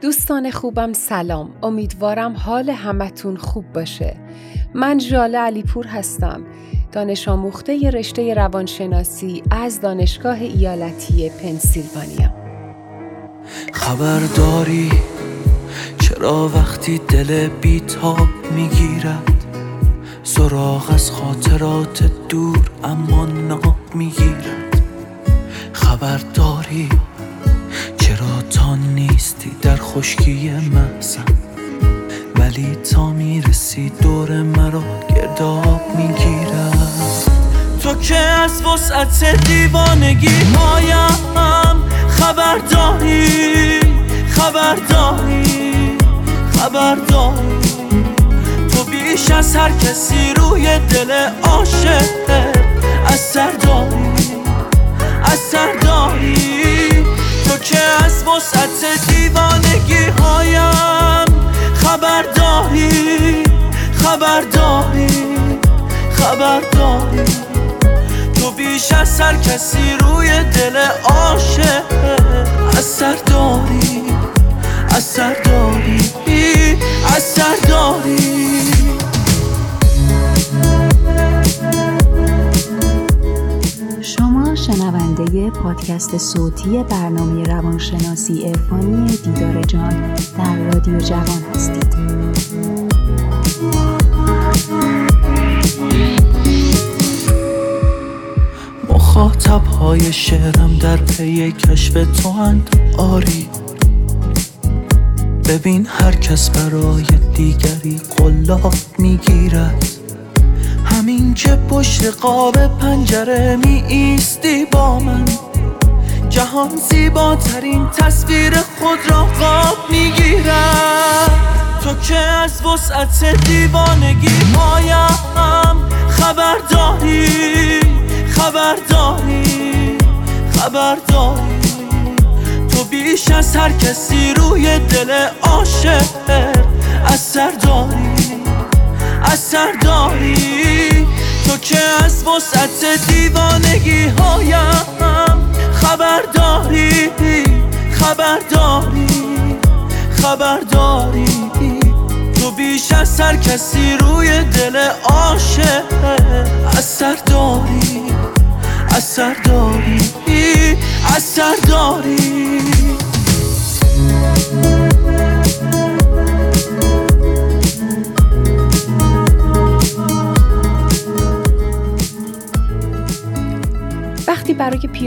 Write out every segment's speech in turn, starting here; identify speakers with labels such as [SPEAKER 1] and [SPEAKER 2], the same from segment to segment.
[SPEAKER 1] دوستان خوبم سلام. امیدوارم حال همتون خوب باشه. من ژاله علیپور هستم. دانش آموخته رشته روانشناسی از دانشگاه ایالتی پنسیلوانیا.
[SPEAKER 2] خبرداری چرا وقتی دل بیتاب می‌گیرد؟ سراغ از خاطرات دور اما ناب می‌گیرد. خبرداری چرا تا نیستی در خشکی محسن ولی تا می‌رسی دور مرا گرداب می‌گیرد تو که از وسعت دیوانگی هایم خبر داری خبر داری خبر داری تو بیش از هر کسی روی دل عاشق اثر داری اثر داری. که از وسعت دیوانگی هایم. خبر داری خبر داری خبر داری تو بیش از هر کسی روی دل عاشق. اثر داری اثر داری اثر داری.
[SPEAKER 3] شنونده پادکست صوتی برنامه روانشناسی عرفانی دیدار جان در رادیو جوان هستید.
[SPEAKER 2] مخاطب های شعرم در پی کشف تو اند آری ببین هر کس برای دیگری قلاب می‌گیرد همین که پشت قاب پنجره می ایستی با من. جهان زیباترین تصویر خود را قاب می‌گیرد تو که از وسعت دیوانگی هایم خبر داری خبر داری خبر داری تو بیش از هر کسی روی دل عاشق اثر داری اثر داری. تو که از وسعت دیوانگی هایم خبر داری خبر داری خبر داری تو بیش از هر کسی روی دل عاشق. اثر داری اثر داری اثر داری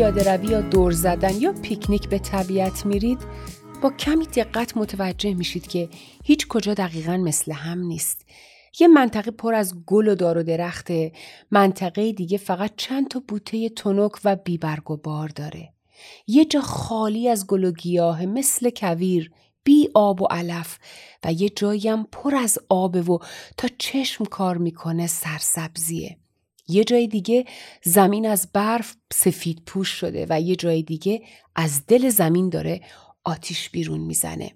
[SPEAKER 1] پیاده روی یا دور زدن یا پیکنیک به طبیعت میرید با کمی دقت متوجه میشید که هیچ کجا دقیقا مثل هم نیست. یه منطقه پر از گل و دار و درخته منطقه دیگه فقط چند تا بوته تنک و بیبرگ و بار داره. یه جا خالی از گل و گیاه مثل کویر بی آب و علف و یه جایی هم پر از آبه و تا چشم کار می‌کنه سرسبزیه. یه جای دیگه زمین از برف سفید پوش شده و یه جای دیگه از دل زمین داره آتیش بیرون می‌زنه.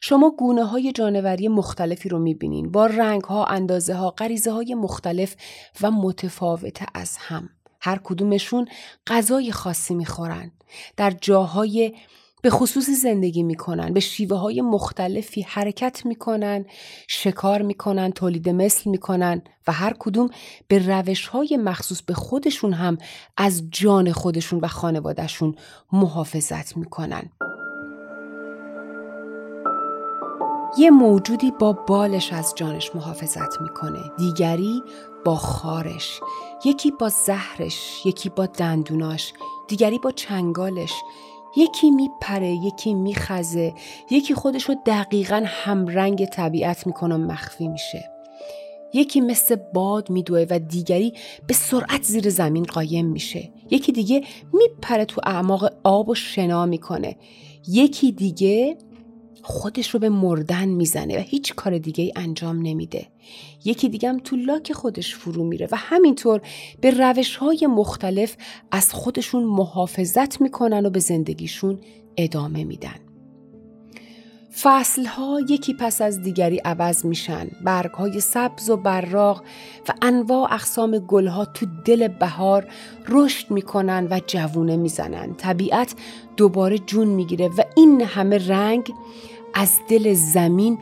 [SPEAKER 1] شما گونه های جانوری مختلفی رو می‌بینین با رنگ ها، اندازه ها، غریزه های مختلف و متفاوت از هم. هر کدومشون غذای خاصی می‌خورن. در جاهای به خصوصی زندگی می‌کنن به شیوه های مختلفی حرکت می‌کنن شکار می‌کنن تولید مثل می‌کنن و هر کدوم به روش های مخصوص به خودشون هم از جان خودشون و خانوادهشون محافظت می‌کنن. یه موجودی با بالش از جانش محافظت می‌کنه دیگری با خارش. یکی با زهرش یکی با دندوناش دیگری با چنگالش. یکی میپره یکی میخزه یکی خودش رو دقیقا همرنگ طبیعت می‌کنه و مخفی میشه. یکی مثل باد میدوه و دیگری به سرعت زیر زمین قایم میشه. یکی دیگه میپره تو اعماق آب و شنا می‌کنه. یکی دیگه خودش رو به مردن می‌زنه و هیچ کار دیگه ای انجام نمیده. یکی دیگه هم تو لاک خودش فرو میره و همینطور به روش های مختلف از خودشون محافظت می‌کنن و به زندگیشون ادامه میدن. فصل ها یکی پس از دیگری عوض میشن برگ های سبز و براق و انواع اقسام گل ها تو دل بهار رشد می‌کنن و جوونه می‌زنن طبیعت دوباره جون می‌گیره و این همه رنگ از دل زمین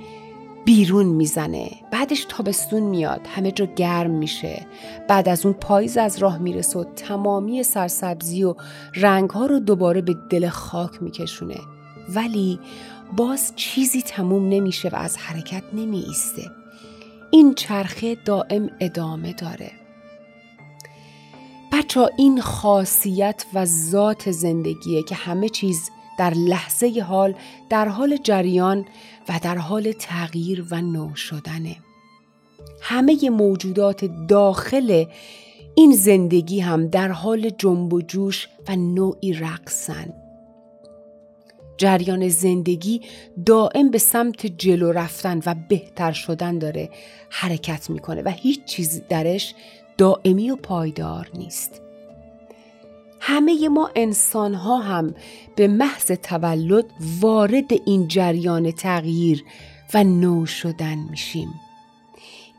[SPEAKER 1] بیرون می‌زنه. بعدش تابستون میاد. همه جا گرم میشه. بعد از اون پاییز از راه می‌رسه و تمامی سرسبزی و رنگ ها رو دوباره به دل خاک میکشونه. ولی باز چیزی تموم نمیشه و از حرکت نمی ایسته. این چرخه دائم ادامه داره. بچه این خاصیت و ذات زندگیه که همه چیز در لحظه حال در حال جریان و در حال تغییر و نو شدنه. همه موجودات داخل این زندگی هم در حال جنب و جوش و نوعی رقصن. جریان زندگی دائم به سمت جلو رفتن و بهتر شدن داره حرکت می‌کنه و هیچ چیز درش دائمی و پایدار نیست. همه ما انسان ها هم به محض تولد وارد این جریان تغییر و نو شدن میشیم.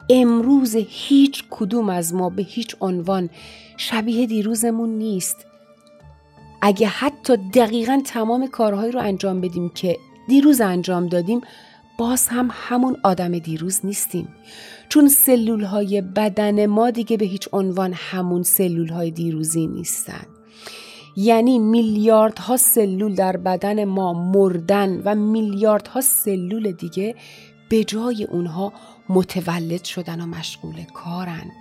[SPEAKER 1] امروز هیچ کدوم از ما به هیچ عنوان شبیه دیروزمون نیست. اگه حتی دقیقا تمام کارهایی رو انجام بدیم که دیروز انجام دادیم باز هم همون آدم دیروز نیستیم. چون سلول های بدن ما دیگه به هیچ عنوان همون سلول های دیروزی نیستن. یعنی میلیاردها سلول در بدن ما مردن و میلیاردها سلول دیگه به جای اونها متولد شدن و مشغول کارن.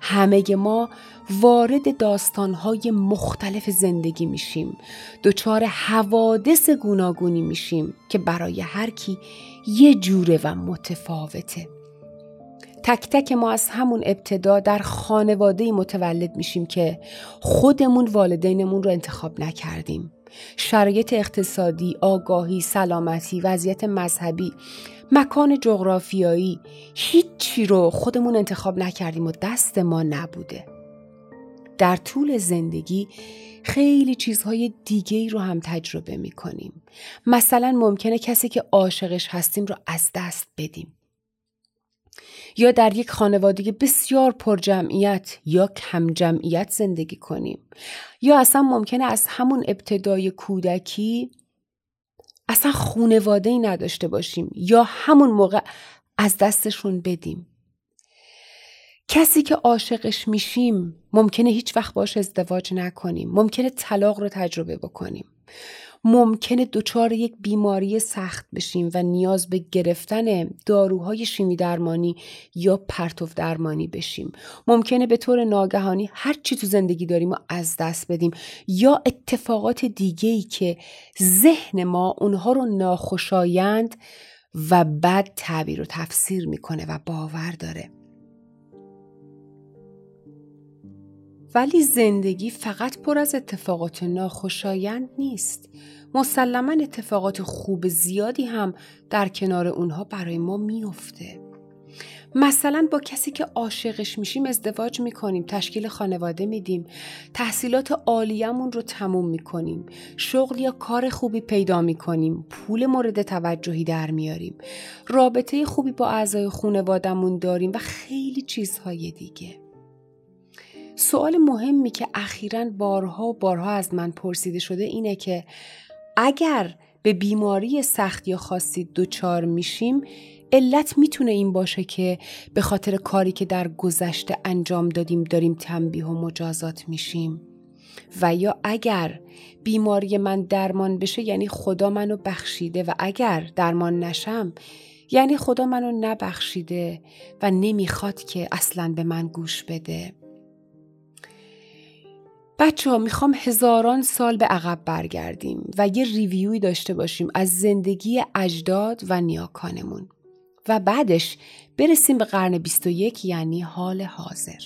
[SPEAKER 1] همه ما وارد داستانهای مختلف زندگی میشیم. دچار حوادث گوناگونی میشیم که برای هر کی یه جوره و متفاوته. تک تک ما از همون ابتدا در خانواده متولد میشیم که خودمون والدینمون رو انتخاب نکردیم شرایط اقتصادی، آگاهی، سلامتی، وضعیت مذهبی، مکان جغرافیایی هیچی رو خودمون انتخاب نکردیم و دست ما نبوده در طول زندگی خیلی چیزهای دیگه رو هم تجربه می کنیم. مثلا ممکنه کسی که عاشقش هستیم رو از دست بدیم. یا در یک خانواده بسیار پر جمعیت یا کم جمعیت زندگی کنیم. یا اصلا ممکنه از همون ابتدای کودکی اصلا خونواده ای نداشته باشیم یا همون موقع از دستشون بدیم. کسی که عاشقش میشیم ممکنه هیچ وقت باش ازدواج نکنیم. ممکنه طلاق رو تجربه بکنیم. ممکنه دچار یک بیماری سخت بشیم و نیاز به گرفتن داروهای شیمی درمانی یا پرتو درمانی بشیم. ممکنه به طور ناگهانی هر چی تو زندگی داریم و از دست بدیم یا اتفاقات دیگه که ذهن ما اونها رو ناخوشایند و بد تعبیر و تفسیر می‌کنه و باور داره. ولی زندگی فقط پر از اتفاقات ناخوشایند نیست. مسلما اتفاقات خوب زیادی هم در کنار اونها برای ما میافته. مثلا با کسی که عاشقش میشیم ازدواج می‌کنیم تشکیل خانواده میدیم تحصیلات عالیمون رو تموم می‌کنیم شغل یا کار خوبی پیدا می‌کنیم پول مورد توجهی در میاریم رابطه خوبی با اعضای خانوادهمون داریم و خیلی چیزهای دیگه سوال مهمی که اخیرا بارها بارها از من پرسیده شده اینه که اگر به بیماری سخت یا خاصی دچار میشیم علت می‌تونه این باشه که به خاطر کاری که در گذشته انجام دادیم داریم تنبیه و مجازات میشیم. و یا اگر بیماری من درمان بشه یعنی خدا منو بخشیده و اگر درمان نشم یعنی خدا منو نبخشیده و نمی‌خواد که اصلا به من گوش بده. بچه ها می‌خوام هزاران سال به عقب برگردیم و یه ریویوی داشته باشیم از زندگی اجداد و نیاکانمون و بعدش برسیم به قرن 21 یعنی حال حاضر.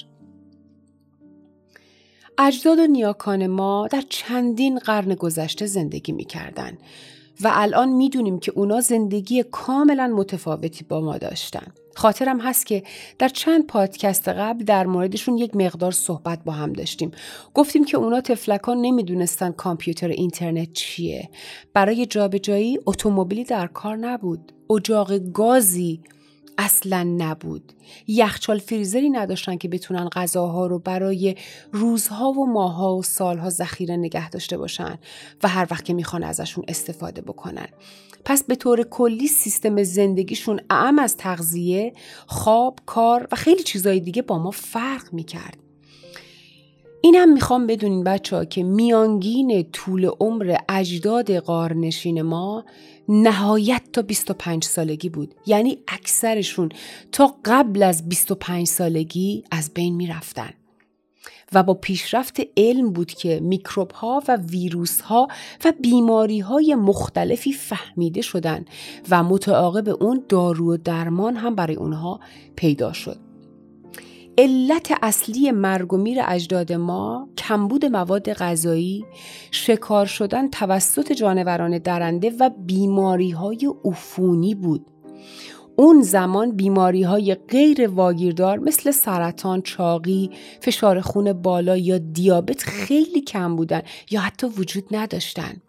[SPEAKER 1] اجداد و نیاکان ما در چندین قرن گذشته زندگی می‌کردن و الان می‌دونیم که اونا زندگی کاملا متفاوتی با ما داشتن. خاطرم هست که در چند پادکست قبل در موردشون یک مقدار صحبت با هم داشتیم. گفتیم که اونا تفلکان نمی‌دونستن کامپیوتر اینترنت چیه. برای جابجایی اتومبیلی در کار نبود. اجاق گازی اصلا نبود یخچال فریزری نداشتن که بتونن غذاها رو برای روزها و ماهها و سالها ذخیره نگه داشته باشن و هر وقت که می‌خوان ازشون استفاده بکنن پس به طور کلی سیستم زندگیشون اعم از تغذیه، خواب، کار و خیلی چیزهای دیگه با ما فرق می‌کرد. اینم می‌خوام بدونین بچه ها که میانگین طول عمر اجداد قارنشین ما نهایت تا 25 سالگی بود یعنی اکثرشون تا قبل از 25 سالگی از بین می‌رفتن و با پیشرفت علم بود که میکروب ها و ویروس ها و بیماری های مختلفی فهمیده شدن و متعاقب اون دارو و درمان هم برای اونها پیدا شد. علت اصلی مرگ و میر اجداد ما کمبود مواد غذایی، شکار شدن توسط جانوران درنده و بیماری های عفونی بود. اون زمان بیماری های غیر واگیردار مثل سرطان، چاقی، فشار خون بالا یا دیابت خیلی کم بودن یا حتی وجود نداشتن.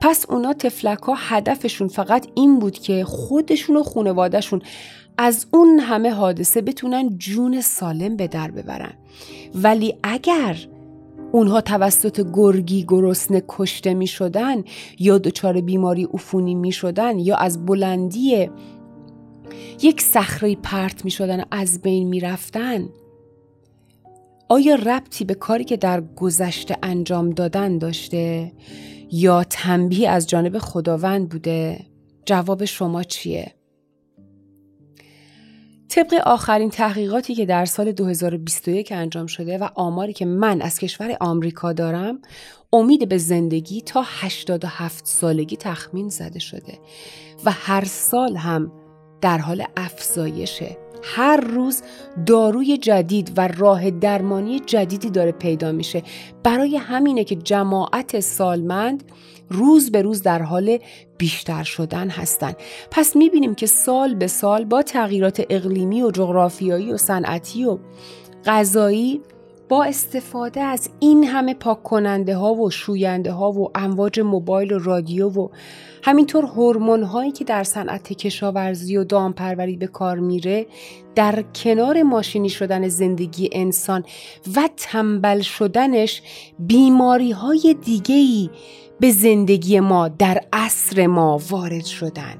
[SPEAKER 1] پس اونا تفلک ها هدفشون فقط این بود که خودشون و خونوادهشون از اون همه حادثه بتونن جون سالم به در ببرن ولی اگر اونها توسط گرگی گرسنه کشته می شدن یا دچار بیماری عفونی می شدن یا از بلندی یک صخره پرت می شدن از بین می رفتن آیا ربطی به کاری که در گذشته انجام دادن داشته یا تنبیه از جانب خداوند بوده؟ جواب شما چیه؟ طبق آخرین تحقیقاتی که در سال 2021 انجام شده و آماری که من از کشور آمریکا دارم امید به زندگی تا 87 سالگی تخمین زده شده و هر سال هم در حال افزایشه. هر روز داروی جدید و راه درمانی جدیدی داره پیدا میشه. برای همینه که جماعت سالمند روز به روز در حال بیشتر شدن هستند. پس می‌بینیم که سال به سال با تغییرات اقلیمی و جغرافیایی و صنعتی و غذایی با استفاده از این همه پاک کننده ها و شوینده ها و امواج موبایل و رادیو و همینطور هورمون هایی که در صنعت کشاورزی و دامپروری به کار میره در کنار ماشینی شدن زندگی انسان و تنبل شدنش بیماری های دیگهی به زندگی ما در عصر ما وارد شدن.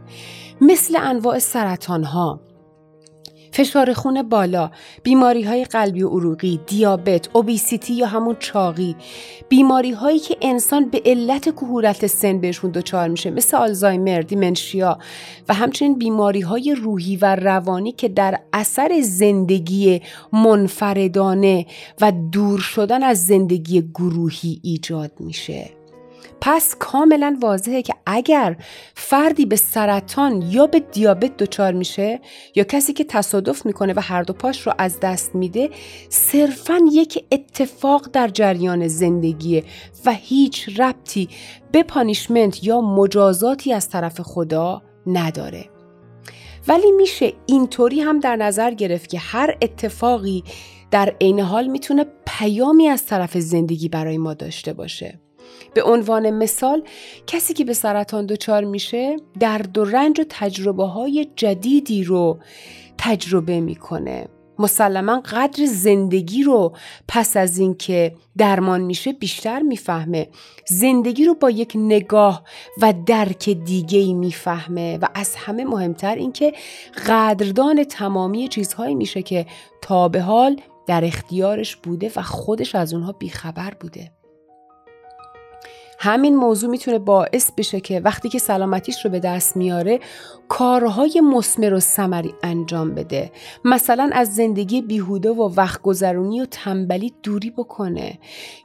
[SPEAKER 1] مثل انواع سرطان ها فشار خون بالا، بیماری های قلبی و عروقی، دیابت، اوبیسیتی یا همون چاقی، بیماری هایی که انسان به علت کهولت سن بهشون دچار میشه مثل آلزایمر، دیمنشیا و همچنین بیماری های روحی و روانی که در اثر زندگی منفردانه و دور شدن از زندگی گروهی ایجاد میشه. پس کاملا واضحه که اگر فردی به سرطان یا به دیابت دچار میشه یا کسی که تصادف می‌کنه و هر دو پاش رو از دست میده صرفا یک اتفاق در جریان زندگیه و هیچ ربطی به پانیشمنت یا مجازاتی از طرف خدا نداره. ولی میشه اینطوری هم در نظر گرفت که هر اتفاقی در عین حال می‌تونه پیامی از طرف زندگی برای ما داشته باشه. به عنوان مثال کسی که به سرطان دچار میشه درد و رنج و تجربه های جدیدی رو تجربه می‌کنه. مسلما قدر زندگی رو پس از اینکه درمان میشه بیشتر می‌فهمه. زندگی رو با یک نگاه و درک دیگه ای می‌فهمه و از همه مهمتر اینکه قدردان تمامی چیزهایی میشه که تا به حال در اختیارش بوده و خودش از اونها بیخبر بوده. همین موضوع می‌تونه باعث بشه که وقتی که سلامتیش رو به دست میاره کارهای مسمر و سمری انجام بده. مثلا از زندگی بیهوده و وقت گذرونی و تنبلی دوری بکنه.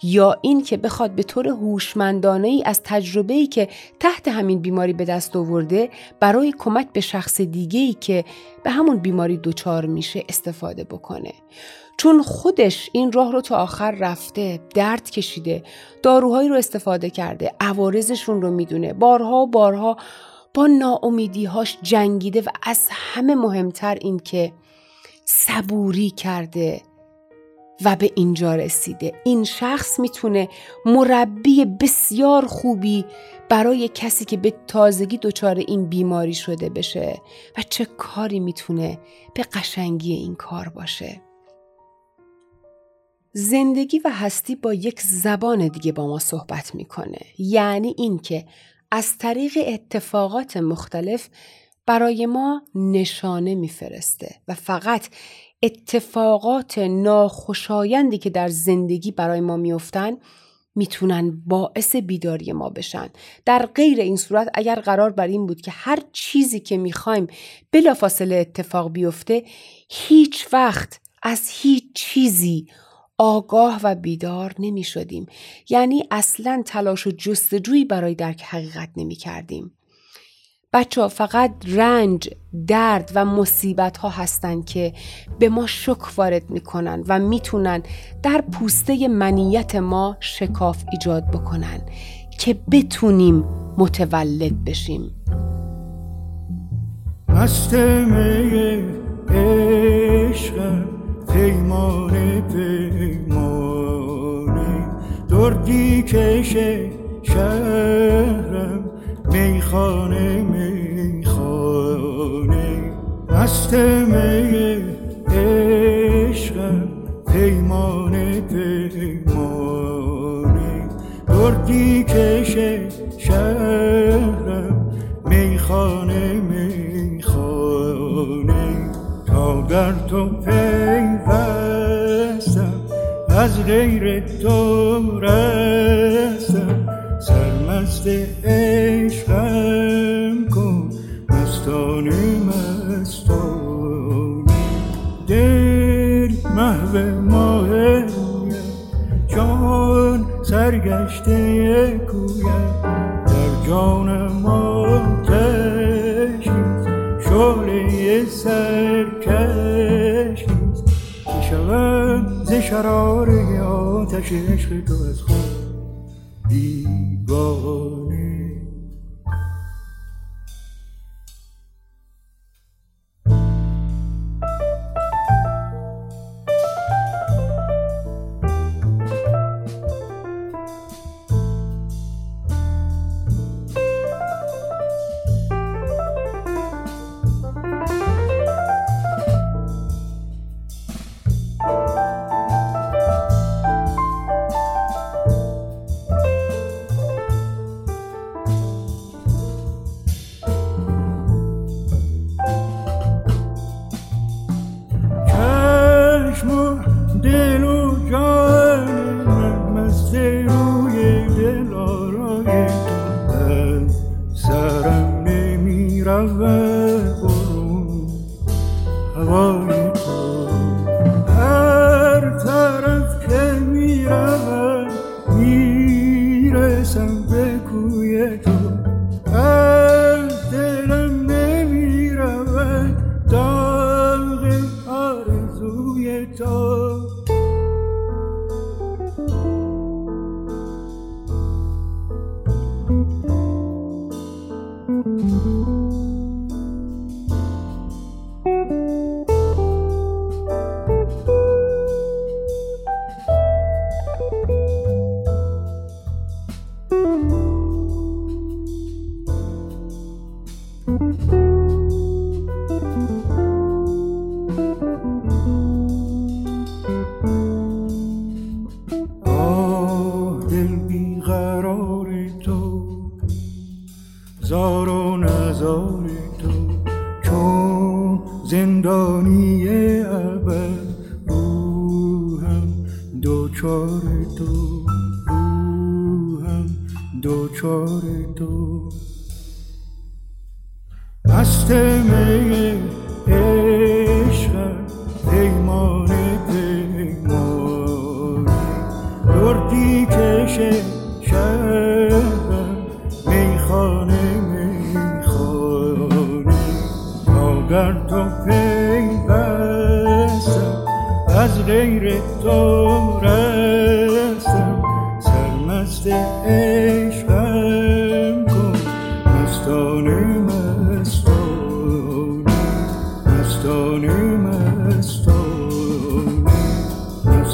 [SPEAKER 1] یا این که بخواد به طور هوشمندانه ای از تجربه ای که تحت همین بیماری به دست آورده برای کمک به شخص دیگه ای که به همون بیماری دچار میشه استفاده بکنه. چون خودش این راه رو تا آخر رفته درد کشیده داروهایی رو استفاده کرده عوارضشون رو می‌دونه بارها و بارها با ناامیدیهاش جنگیده و از همه مهمتر این که صبوری کرده و به اینجا رسیده. این شخص می‌تونه مربی بسیار خوبی برای کسی که به تازگی دچار این بیماری شده بشه و چه کاری می‌تونه به قشنگی این کار باشه. زندگی و هستی با یک زبان دیگه با ما صحبت می‌کنه. یعنی اینکه از طریق اتفاقات مختلف برای ما نشانه میفرسته و فقط اتفاقات ناخوشایندی که در زندگی برای ما میفتن می‌تونن باعث بیداری ما بشن. در غیر این صورت اگر قرار بر این بود که هر چیزی که می‌خوایم بلافاصله اتفاق بیفته هیچ وقت از هیچ چیزی آگاه و بیدار نمی شدیم. یعنی اصلا تلاش و جستجویی برای درک حقیقت نمی کردیم. بچه فقط رنج، درد و مصیبت ها هستند که به ما شک وارد می‌کنن و می‌تونن در پوسته منیت ما شکاف ایجاد بکنن که بتونیم متولد بشیم
[SPEAKER 4] مست عشق پیمانه پیمانه. دردی کشه شهرم میخانه میخانه. مست می عشقم پیمانه پیمانه. دردی کشه شهرم میخانه میخانه. تا در تو پیوستم از غیر تو رستم. سرمست عشقم کن مستانه مستانه. دل محو ماه جان سرگشته کویم. در جانم آتشی شعله سرکشی که شوم ز شرار آتش عشق تو از خود دیوانه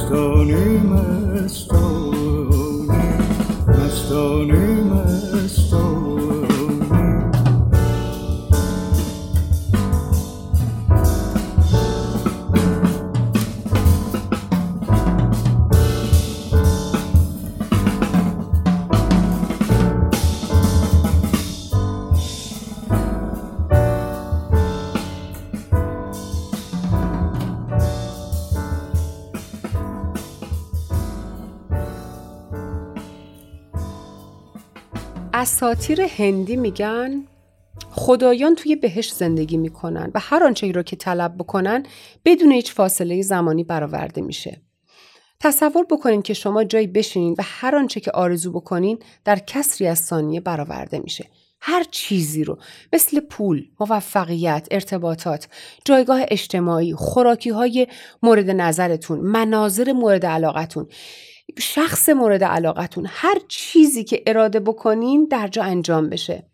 [SPEAKER 4] Master Numa Stone,
[SPEAKER 5] Master Numa.
[SPEAKER 1] اساتیر هندی میگن خدایان توی بهشت زندگی می‌کنن و هر آنچه رو که طلب بکنن بدون هیچ فاصله زمانی برآورده میشه. تصور بکنین که شما جایی بشینین و هر آنچه که آرزو بکنین در کسری از ثانیه برآورده میشه. هر چیزی رو مثل پول، موفقیت، ارتباطات، جایگاه اجتماعی، خوراکی های مورد نظرتون، مناظر مورد علاقتون شخص مورد علاقتون هر چیزی که اراده بکنین در جا انجام بشه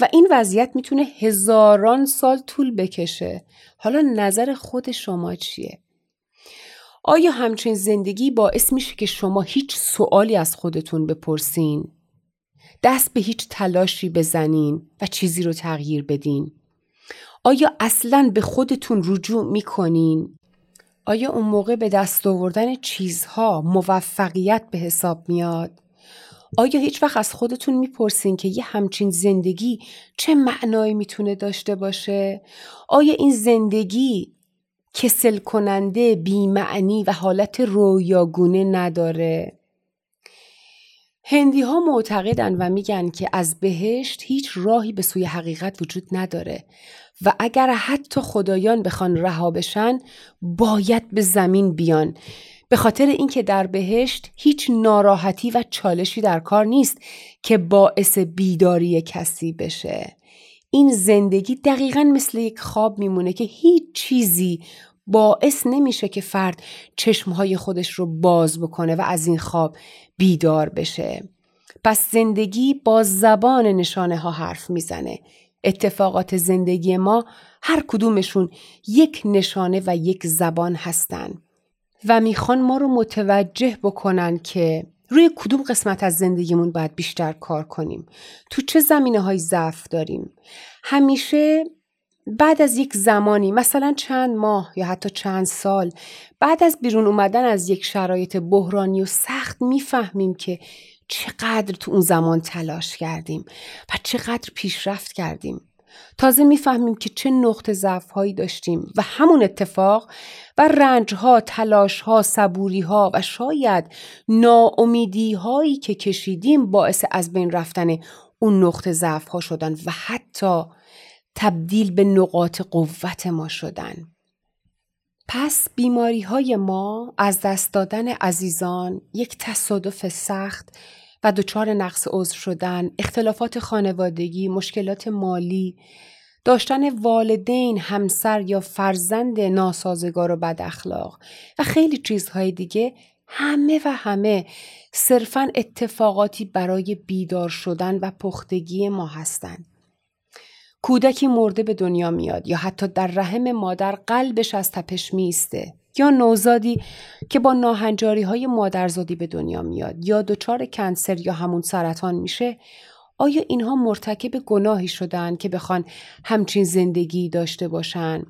[SPEAKER 1] و این وضعیت می‌تونه هزاران سال طول بکشه حالا نظر خود شما چیه؟ آیا همچین زندگی باعث میشه که شما هیچ سوالی از خودتون بپرسین؟ دست به هیچ تلاشی بزنین و چیزی رو تغییر بدین؟ آیا اصلا به خودتون رجوع می‌کنین آیا اون موقع به دست آوردن چیزها موفقیت به حساب میاد؟ آیا هیچ وقت از خودتون می‌پرسین که یه همچین زندگی چه معنایی می‌تونه داشته باشه؟ آیا این زندگی کسل کننده، بیمعنی و حالت رویاگونه نداره؟ هندی ها معتقدن و میگن که از بهشت هیچ راهی به سوی حقیقت وجود نداره و اگر حتی خدایان بخوان رها بشن باید به زمین بیان. به خاطر اینکه در بهشت هیچ ناراحتی و چالشی در کار نیست که باعث بیداری کسی بشه. این زندگی دقیقا مثل یک خواب میمونه که هیچ چیزی باعث نمیشه که فرد چشمهای خودش رو باز بکنه و از این خواب بیدار بشه. پس زندگی با زبان نشانه ها حرف می‌زنه. اتفاقات زندگی ما هر کدومشون یک نشانه و یک زبان هستن. و می‌خوان ما رو متوجه بکنن که روی کدوم قسمت از زندگیمون باید بیشتر کار کنیم. تو چه زمینه های ضعف داریم؟ همیشه بعد از یک زمانی مثلا چند ماه یا حتی چند سال بعد از بیرون اومدن از یک شرایط بحرانی و سخت می‌فهمیم که چقدر تو اون زمان تلاش کردیم و چقدر پیشرفت کردیم. تازه می‌فهمیم که چه نقط ضعف هایی داشتیم و همون اتفاق و رنج ها، تلاش ها، صبوری ها و شاید ناامیدی هایی که کشیدیم باعث از بین رفتن اون نقط ضعف ها شدن و حتی تبدیل به نقاط قوت ما شدن. پس بیماری های ما از دست دادن عزیزان یک تصادف سخت و دچار نقص عضو شدن، اختلافات خانوادگی، مشکلات مالی، داشتن والدین، همسر یا فرزند ناسازگار و بد اخلاق و خیلی چیزهای دیگه همه و همه صرفا اتفاقاتی برای بیدار شدن و پختگی ما هستند. کودکی مرده به دنیا میاد یا حتی در رحم مادر قلبش از تپش میسته یا نوزادی که با ناهنجاری های مادرزادی به دنیا میاد یا دچار کنسر یا همون سرطان میشه آیا اینها مرتکب گناهی شدن که بخوان همچین زندگی داشته باشن؟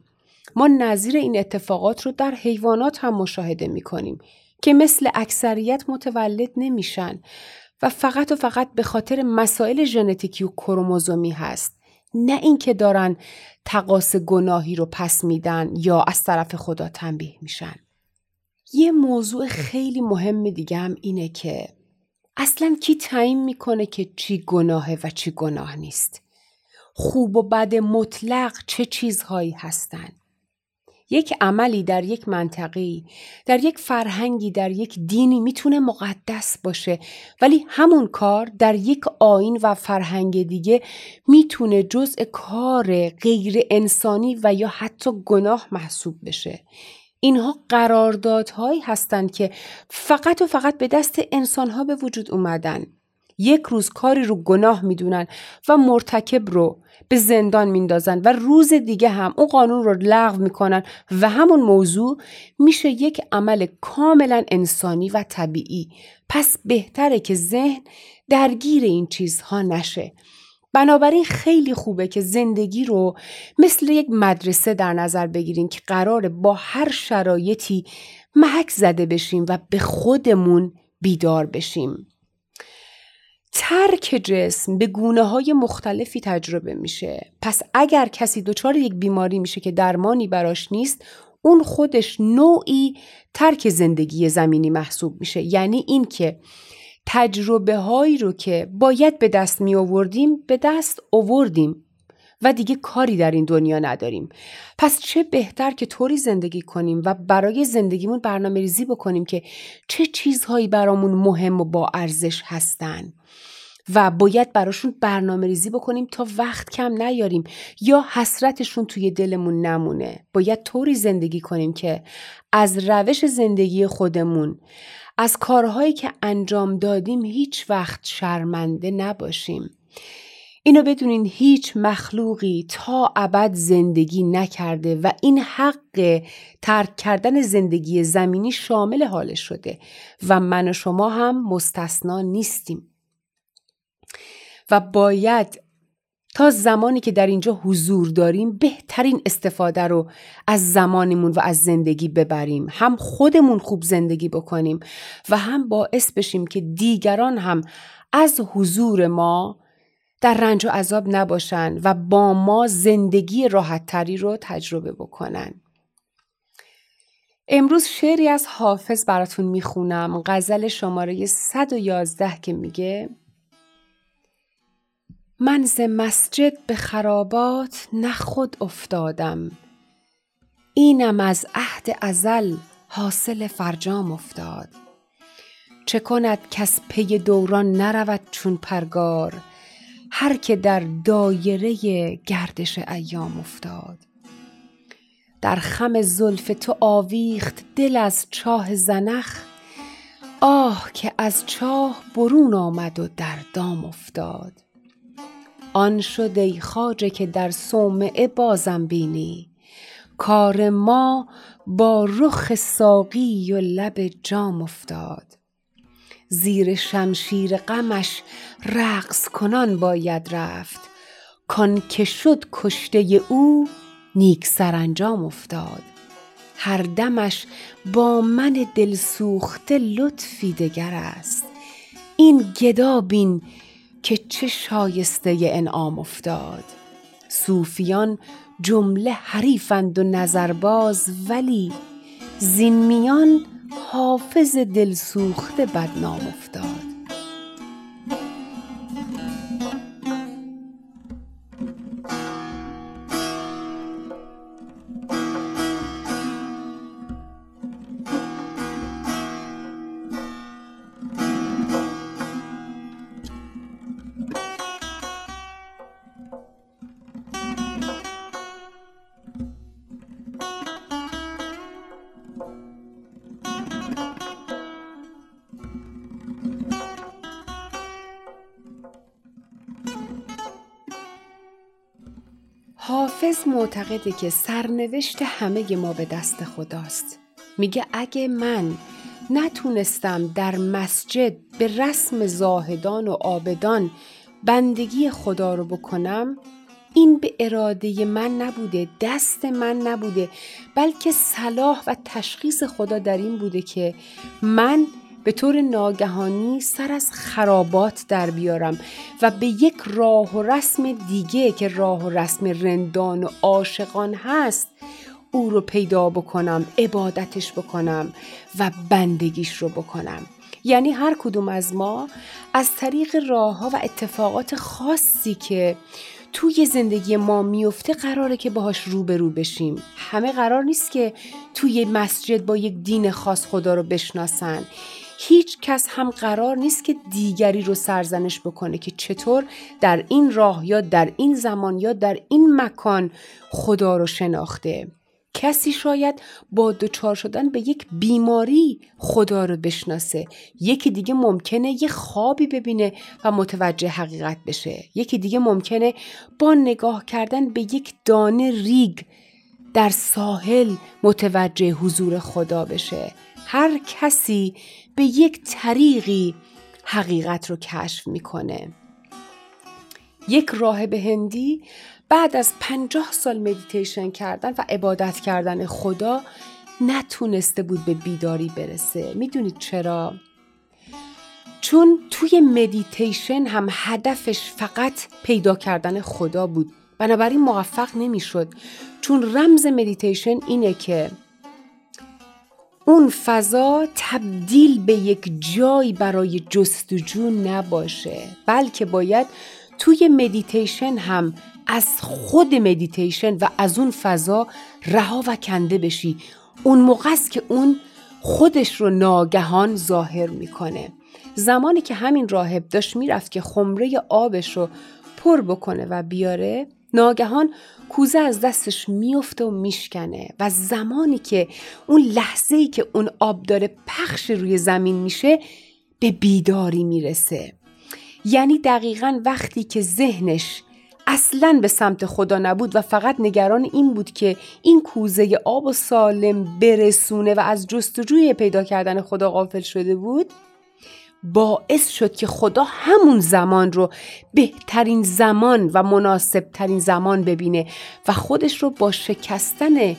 [SPEAKER 1] ما نظیر این اتفاقات رو در حیوانات هم مشاهده می‌کنیم که مثل اکثریت متولد نمیشن و فقط و فقط به خاطر مسائل ژنتیکی و کروموزومی هست. نه اینکه دارن تقاس گناهی رو پس میدن یا از طرف خدا تنبیه میشن. یه موضوع خیلی مهم دیگه هم اینه که اصلا کی تعیین می‌کنه که چی گناهه و چی گناه نیست. خوب و بد مطلق چه چیزهایی هستند. یک عملی در یک منطقی در یک فرهنگی در یک دینی می‌تونه مقدس باشه. ولی همون کار در یک آین و فرهنگ دیگه می‌تونه جزء کار غیر انسانی و یا حتی گناه محسوب بشه. اینها قراردادهایی هستند که فقط و فقط به دست انسانها به وجود اومدن. یک روز کاری رو گناه می‌دونن و مرتکب رو به زندان میندازن و روز دیگه هم اون قانون رو لغو می‌کنن و همون موضوع میشه یک عمل کاملا انسانی و طبیعی پس بهتره که ذهن درگیر این چیزها نشه بنابراین خیلی خوبه که زندگی رو مثل یک مدرسه در نظر بگیریم که قراره با هر شرایطی محک زده بشیم و به خودمون بیدار بشیم. ترک جسم به گونه های مختلفی تجربه میشه. پس اگر کسی دچار یک بیماری میشه که درمانی براش نیست اون خودش نوعی ترک زندگی زمینی محسوب میشه یعنی اینکه تجربه هایی رو که باید به دست می آوردیم به دست آوردیم و دیگه کاری در این دنیا نداریم پس چه بهتر که طوری زندگی کنیم و برای زندگیمون برنامه ریزی بکنیم که چه چیزهایی برامون مهم و با ارزش هستن و باید براشون برنامه ریزی بکنیم تا وقت کم نیاریم یا حسرتشون توی دلمون نمونه باید طوری زندگی کنیم که از روش زندگی خودمون از کارهایی که انجام دادیم هیچ وقت شرمنده نباشیم. اینو بدونین هیچ مخلوقی تا ابد زندگی نکرده و این حق ترک کردن زندگی زمینی شامل حالش شده و من و شما هم مستثنا نیستیم. و باید تا زمانی که در اینجا حضور داریم بهترین استفاده رو از زمانمون و از زندگی ببریم هم خودمون خوب زندگی بکنیم و هم باعث بشیم که دیگران هم از حضور ما در رنج و عذاب نباشن و با ما زندگی راحت تری رو تجربه بکنن. امروز شعری از حافظ براتون می‌خونم غزل شماره 111 که میگه من ز مسجد به خرابات نه خود افتادم اینم از عهد ازل حاصل فرجام افتاد. چه کند کس پی دوران نرود چون پرگار هر که در دایره گردش ایام افتاد. در خم زلف تو آویخت دل از چاه زنخ آه که از چاه برون آمد و در دام افتاد. آن شد ای خواجه که در صومعه بازم بینی کار ما با رخ ساقی و لب جام افتاد. زیر شمشیر غمش رقص کنان باید رفت. کان که شد کشته او نیک سرانجام افتاد. هر دمش با من دل سوخته لطفی دگر است. این گدا بین که چه شایسته انعام افتاد. صوفیان جمله حریفند و نظرباز ولی زین میان حافظ دلسوخته بدنام افتاد. حافظ معتقده که سرنوشت همه ما به دست خداست. میگه اگه من نتونستم در مسجد به رسم زاهدان و آبدان بندگی خدا رو بکنم این به اراده من نبوده دست من نبوده بلکه صلاح و تشخیص خدا در این بوده که من به طور ناگهانی سر از خرابات در بیارم و به یک راه و رسم دیگه که راه و رسم رندان و عاشقان هست او رو پیدا بکنم عبادتش بکنم و بندگیش رو بکنم. یعنی هر کدوم از ما از طریق راه ها و اتفاقات خاصی که توی زندگی ما میفته قراره که باهاش روبرو بشیم. همه قرار نیست که توی مسجد با یک دین خاص خدا رو بشناسن. هیچ کس هم قرار نیست که دیگری رو سرزنش بکنه که چطور در این راه یا در این زمان یا در این مکان خدا رو شناخته. کسی شاید با دچار شدن به یک بیماری خدا رو بشناسه. یکی دیگه ممکنه یه خوابی ببینه و متوجه حقیقت بشه. یکی دیگه ممکنه با نگاه کردن به یک دانه ریگ در ساحل متوجه حضور خدا بشه. هر کسی به یک طریقی حقیقت رو کشف می‌کنه. یک راهب هندی بعد از پنجاه سال مدیتیشن کردن و عبادت کردن خدا نتونسته بود به بیداری برسه. می‌دونید چرا؟ چون توی مدیتیشن هم هدفش فقط پیدا کردن خدا بود. بنابراین موفق نمی‌شد. چون رمز مدیتیشن اینه که اون فضا تبدیل به یک جای برای جستجو نباشه بلکه باید توی مدیتیشن هم از خود مدیتیشن و از اون فضا رها و کنده بشی. اون موقع است که اون خودش رو ناگهان ظاهر می‌کنه. زمانی که همین راهب داشت می‌رفت که خمره آبش رو پر بکنه و بیاره ناگهان کوزه از دستش میفته و میشکنه و زمانی که اون لحظه ای که اون آب داره پخش روی زمین میشه به بیداری می‌رسه. یعنی دقیقا وقتی که ذهنش اصلا به سمت خدا نبود و فقط نگران این بود که این کوزه آب و سالم برسونه و از جستجوی پیدا کردن خدا غافل شده بود باعث شد که خدا همون زمان رو بهترین زمان و مناسب ترین زمان ببینه و خودش رو با شکستن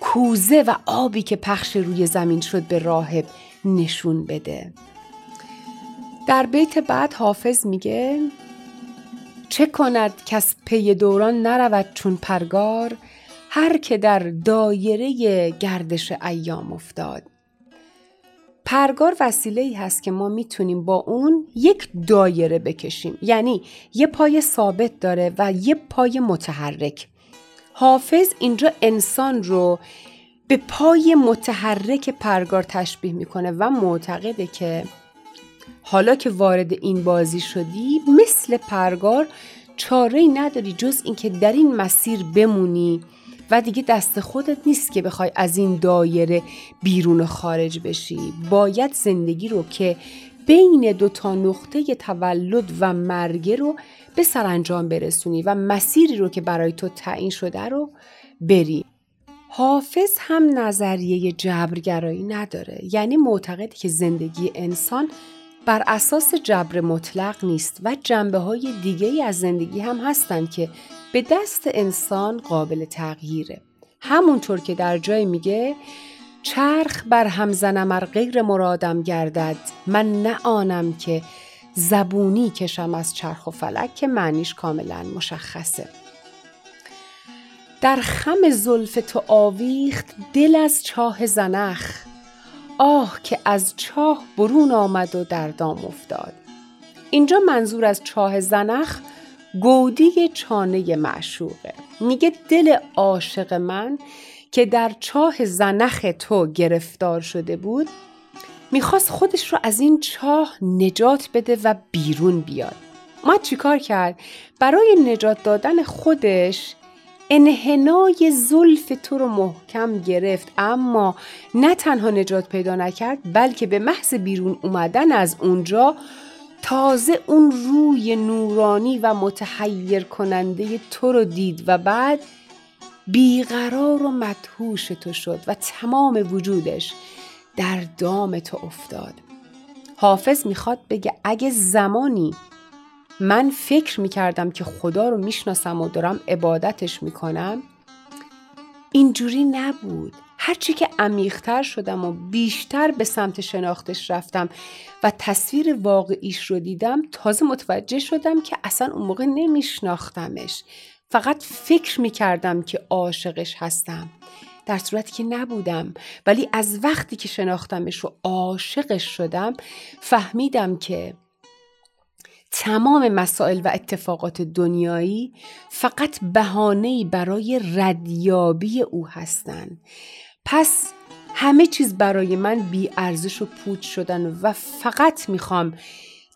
[SPEAKER 1] کوزه و آبی که پخش روی زمین شد به راهب نشون بده. در بیت بعد حافظ میگه چه کند کس پی دوران نرود چون پرگار هر که در دایره گردش ایام افتاد. پرگار وسیله ای هست که ما می‌تونیم با اون یک دایره بکشیم. یعنی یه پای ثابت داره و یه پای متحرک. حافظ اینجا انسان رو به پای متحرک پرگار تشبیه می‌کنه و معتقده که حالا که وارد این بازی شدی مثل پرگار چاره نداری جز اینکه در این مسیر بمونی. و دیگه دست خودت نیست که بخوای از این دایره بیرون خارج بشی. باید زندگی رو که بین دو تا نقطه تولد و مرگ رو به سرانجام برسونی و مسیری رو که برای تو تعیین شده رو بری. حافظ هم نظریه جبرگرایی نداره. یعنی معتقد که زندگی انسان بر اساس جبر مطلق نیست و جنبه های دیگه از زندگی هم هستند که به دست انسان قابل تغییره. همونطور که در جای میگه چرخ بر هم زنم ار غیر مرادم گردد. من نه آنم که زبونی کشم از چرخ و فلک که معنیش کاملا مشخصه. در خم زلف تو آویخت دل از چاه زنخ. آه که از چاه برون آمد و در دام افتاد. اینجا منظور از چاه زنخ گودی چانه معشوقه. میگه دل عاشق من که در چاه زنخ تو گرفتار شده بود می‌خواست خودش رو از این چاه نجات بده و بیرون بیاد. ما چیکار کرد؟ برای نجات دادن خودش انحنای زلف تو رو محکم گرفت. اما نه تنها نجات پیدا نکرد بلکه به محض بیرون اومدن از اونجا تازه اون روی نورانی و متحیر کننده تو رو دید و بعد بیقرار و مدهوش تو شد و تمام وجودش در دام تو افتاد. حافظ می‌خواد بگه اگه زمانی من فکر می‌کردم که خدا رو می‌شناسم و دارم عبادتش می‌کنم اینجوری نبود. هرچی که عمیقتر شدم و بیشتر به سمت شناختش رفتم و تصویر واقعیش رو دیدم تازه متوجه شدم که اصلا اون موقع نمیشناختمش. فقط فکر می‌کردم که عاشقش هستم. در صورتی که نبودم. ولی از وقتی که شناختمش و عاشقش شدم فهمیدم که تمام مسائل و اتفاقات دنیایی فقط بهانه‌ای برای ردیابی او هستند. پس همه چیز برای من بی ارزش و پوچ شدن و فقط می‌خوام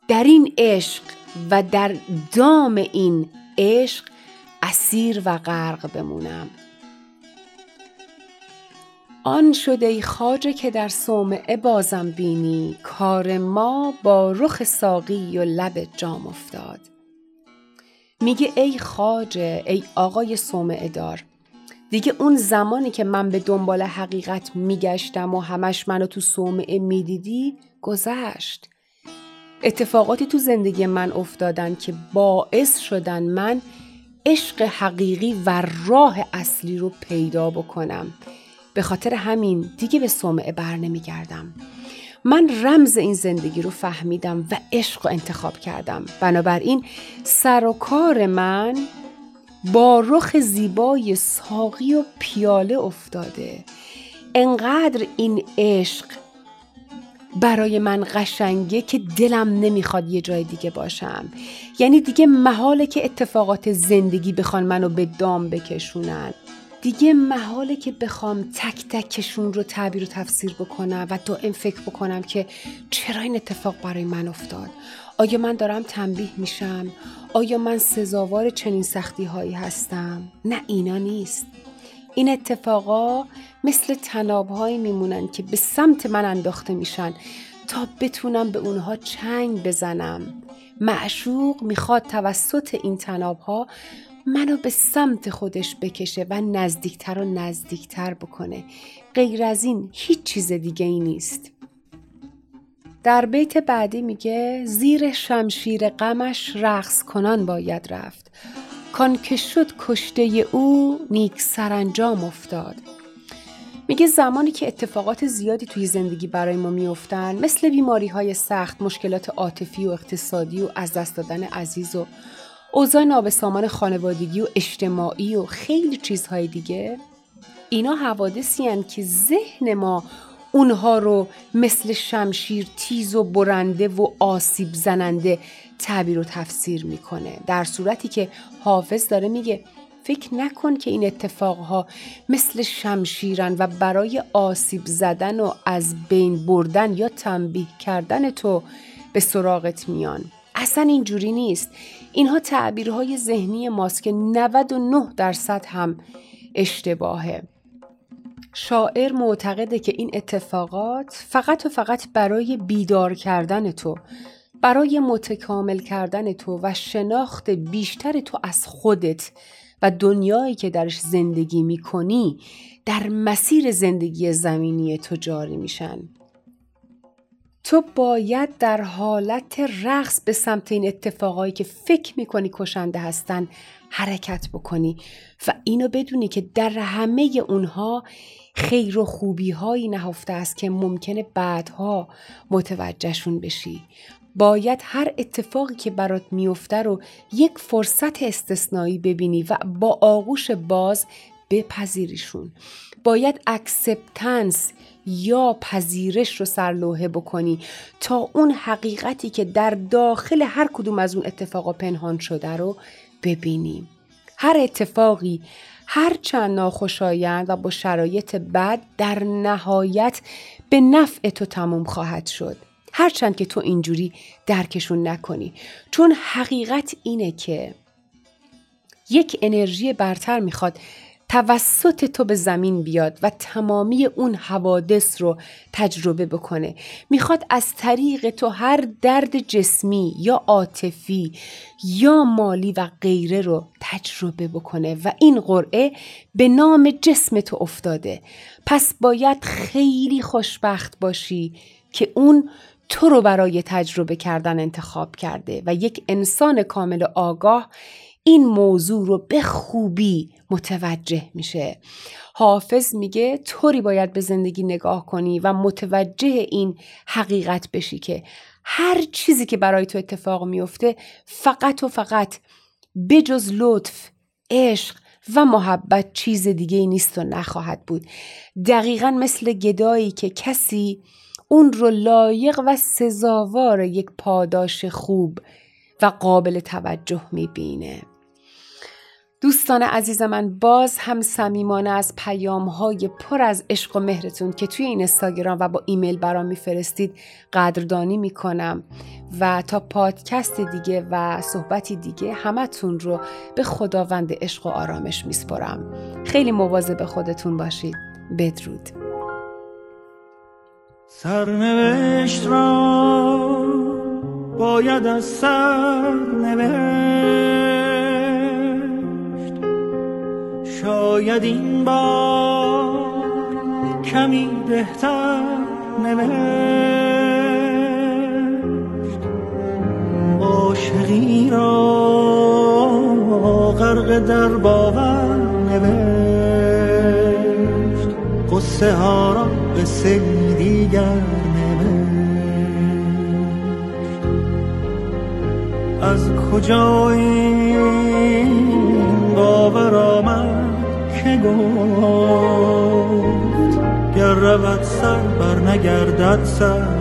[SPEAKER 1] در این عشق و در دام این عشق اسیر و غرق بمونم. آن شده ای خاجه که در صومعه بازم بینی کار ما با رخ ساقی و لب جام افتاد. میگه ای خاجه ای آقای صومعه دار دیگه اون زمانی که من به دنبال حقیقت میگشتم و همش منو تو صومعه می‌دیدی گذشت. اتفاقاتی تو زندگی من افتادن که باعث شدن من عشق حقیقی و راه اصلی رو پیدا بکنم. به خاطر همین دیگه به صومعه بر نمیگردم. من رمز این زندگی رو فهمیدم و عشق رو انتخاب کردم. بنابراین سر و کار من با رخ زیبای ساقی و پیاله افتاده. انقدر این عشق برای من قشنگه که دلم نمی‌خواد یه جای دیگه باشم. یعنی دیگه محاله که اتفاقات زندگی بخوان منو به دام بکشونن. دیگه محاله که بخوام تک تکشون رو تعبیر و تفسیر بکنم و دائم فکر بکنم که چرا این اتفاق برای من افتاد. آیا من دارم تنبیه میشم؟ آیا من سزاوار چنین سختی هایی هستم؟ نه اینا نیست. این اتفاقا مثل تنابهایی میمونن که به سمت من انداخته میشن تا بتونم به اونها چنگ بزنم. معشوق می‌خواد توسط این تنابها منو به سمت خودش بکشه و نزدیکتر و نزدیکتر بکنه. غیر از این هیچ چیز دیگه ای نیست. در بیت بعدی میگه زیر شمشیر غمش رقص کنان باید رفت. کان که شد کشته او نیک سرانجام افتاد. میگه زمانی که اتفاقات زیادی توی زندگی برای ما میافتن مثل بیماری های سخت مشکلات عاطفی و اقتصادی و از دست دادن عزیز و اوضاع نابسامان خانوادگی و اجتماعی و خیلی چیزهای دیگه. اینا حوادثی که ذهن ما اونها رو مثل شمشیر تیز و برنده و آسیب زننده تعبیر و تفسیر می‌کنه. در صورتی که حافظ داره میگه فکر نکن که این اتفاقها مثل شمشیرن و برای آسیب زدن و از بین بردن یا تنبیه کردن تو به سراغت میان. اصلا اینجوری نیست. اینها تعبیرهای ذهنی ماست که 99 درصد هم اشتباهه. شاعر معتقده که این اتفاقات فقط و فقط برای بیدار کردن تو برای متکامل کردن تو و شناخت بیشتر تو از خودت و دنیایی که درش زندگی می‌کنی در مسیر زندگی زمینی تو جاری میشن. تو باید در حالت رقص به سمت این اتفاقایی که فکر می‌کنی کشنده هستن حرکت بکنی و اینو بدونی که در همه اونها خیر و خوبی هایی نهفته است که ممکنه بعدها متوجهشون بشی. باید هر اتفاقی که برات میفته رو یک فرصت استثنایی ببینی و با آغوش باز بپذیریشون. باید acceptance یا پذیرش رو سرلوحه بکنی تا اون حقیقتی که در داخل هر کدوم از اون اتفاقا پنهان شده رو ببینیم هر اتفاقی هر چند ناخوشایند و با شرایط بد در نهایت به نفع تو تموم خواهد شد. هرچند که تو اینجوری درکشون نکنی. چون حقیقت اینه که یک انرژی برتر می‌خواد توسط تو به زمین بیاد و تمامی اون حوادث رو تجربه بکنه. می‌خواد از طریق تو هر درد جسمی یا عاطفی یا مالی و غیره رو تجربه بکنه و این قرعه به نام جسم تو افتاده. پس باید خیلی خوشبخت باشی که اون تو رو برای تجربه کردن انتخاب کرده و یک انسان کامل آگاه این موضوع رو به خوبی متوجه میشه. حافظ میگه طوری باید به زندگی نگاه کنی و متوجه این حقیقت بشی که هر چیزی که برای تو اتفاق میفته فقط و فقط بجز لطف عشق و محبت چیز دیگه ای نیست و نخواهد بود. دقیقا مثل گدایی که کسی اون رو لایق و سزاوار یک پاداش خوب و قابل توجه می‌بینه. دوستان عزیز من باز هم صمیمانه از پیام های پر از عشق و مهرتون که توی این استاگرام و با ایمیل برام میفرستید قدردانی می‌کنم و تا پادکست دیگه و صحبتی دیگه همتون رو به خداوند عشق و آرامش میسپرم خیلی مواظب خودتون باشید. بدرود.
[SPEAKER 5] سرنوشت را باید از سر نوشت. شاید این بار کمی بهتر نوشت. عاشقی را غرق در باور نوشت. قصه ها را به دیگر از کجا گفت گر رود سر بر نگردد سر.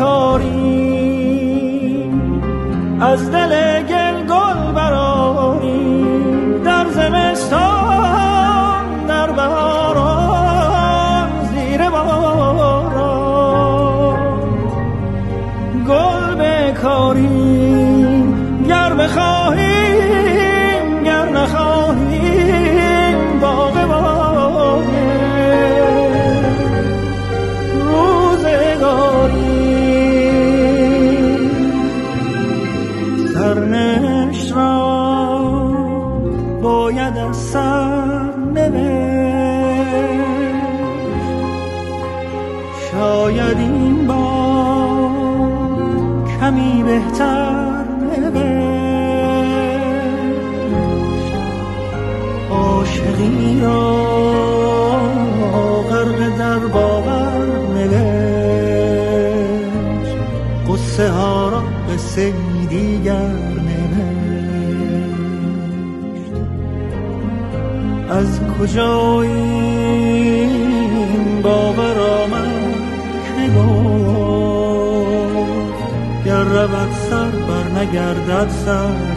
[SPEAKER 5] بکاری از دل از کجا این باور آمد که گفت گر رود سر بر نگردد سر.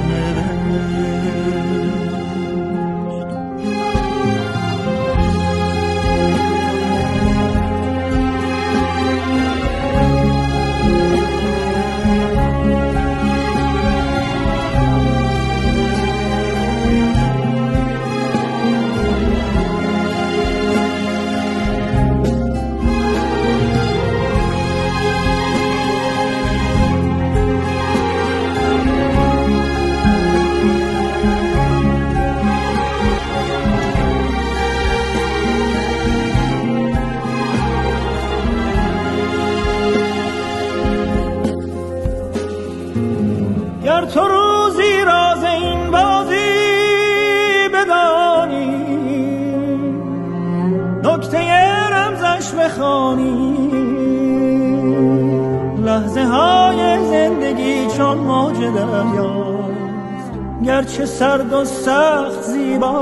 [SPEAKER 5] گرچه سرد و سخت زیباست.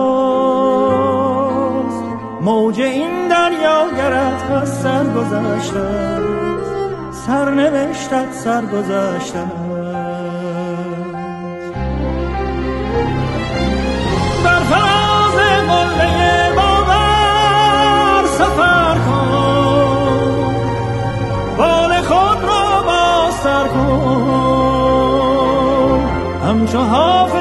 [SPEAKER 5] موج این دریا گرد پس سر گذشته سر نوشتت سر گذشته در فراز قله باور سفر کن. بال خود را باستر کن. همچو و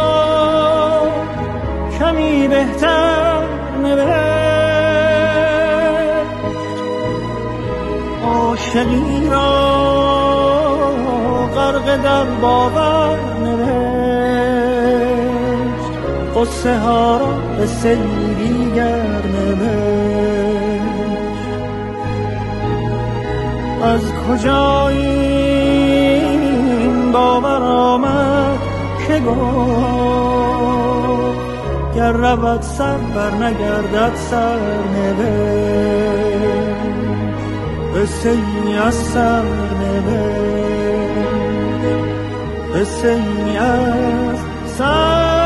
[SPEAKER 5] کمی بهتر نوشت. عاشقی را غرق در باور نوشت. قصه ها را به گر از کجا این باور آمد که بگو گر رود سر بر نگردد سر قصه ای از سر قصه ای از سر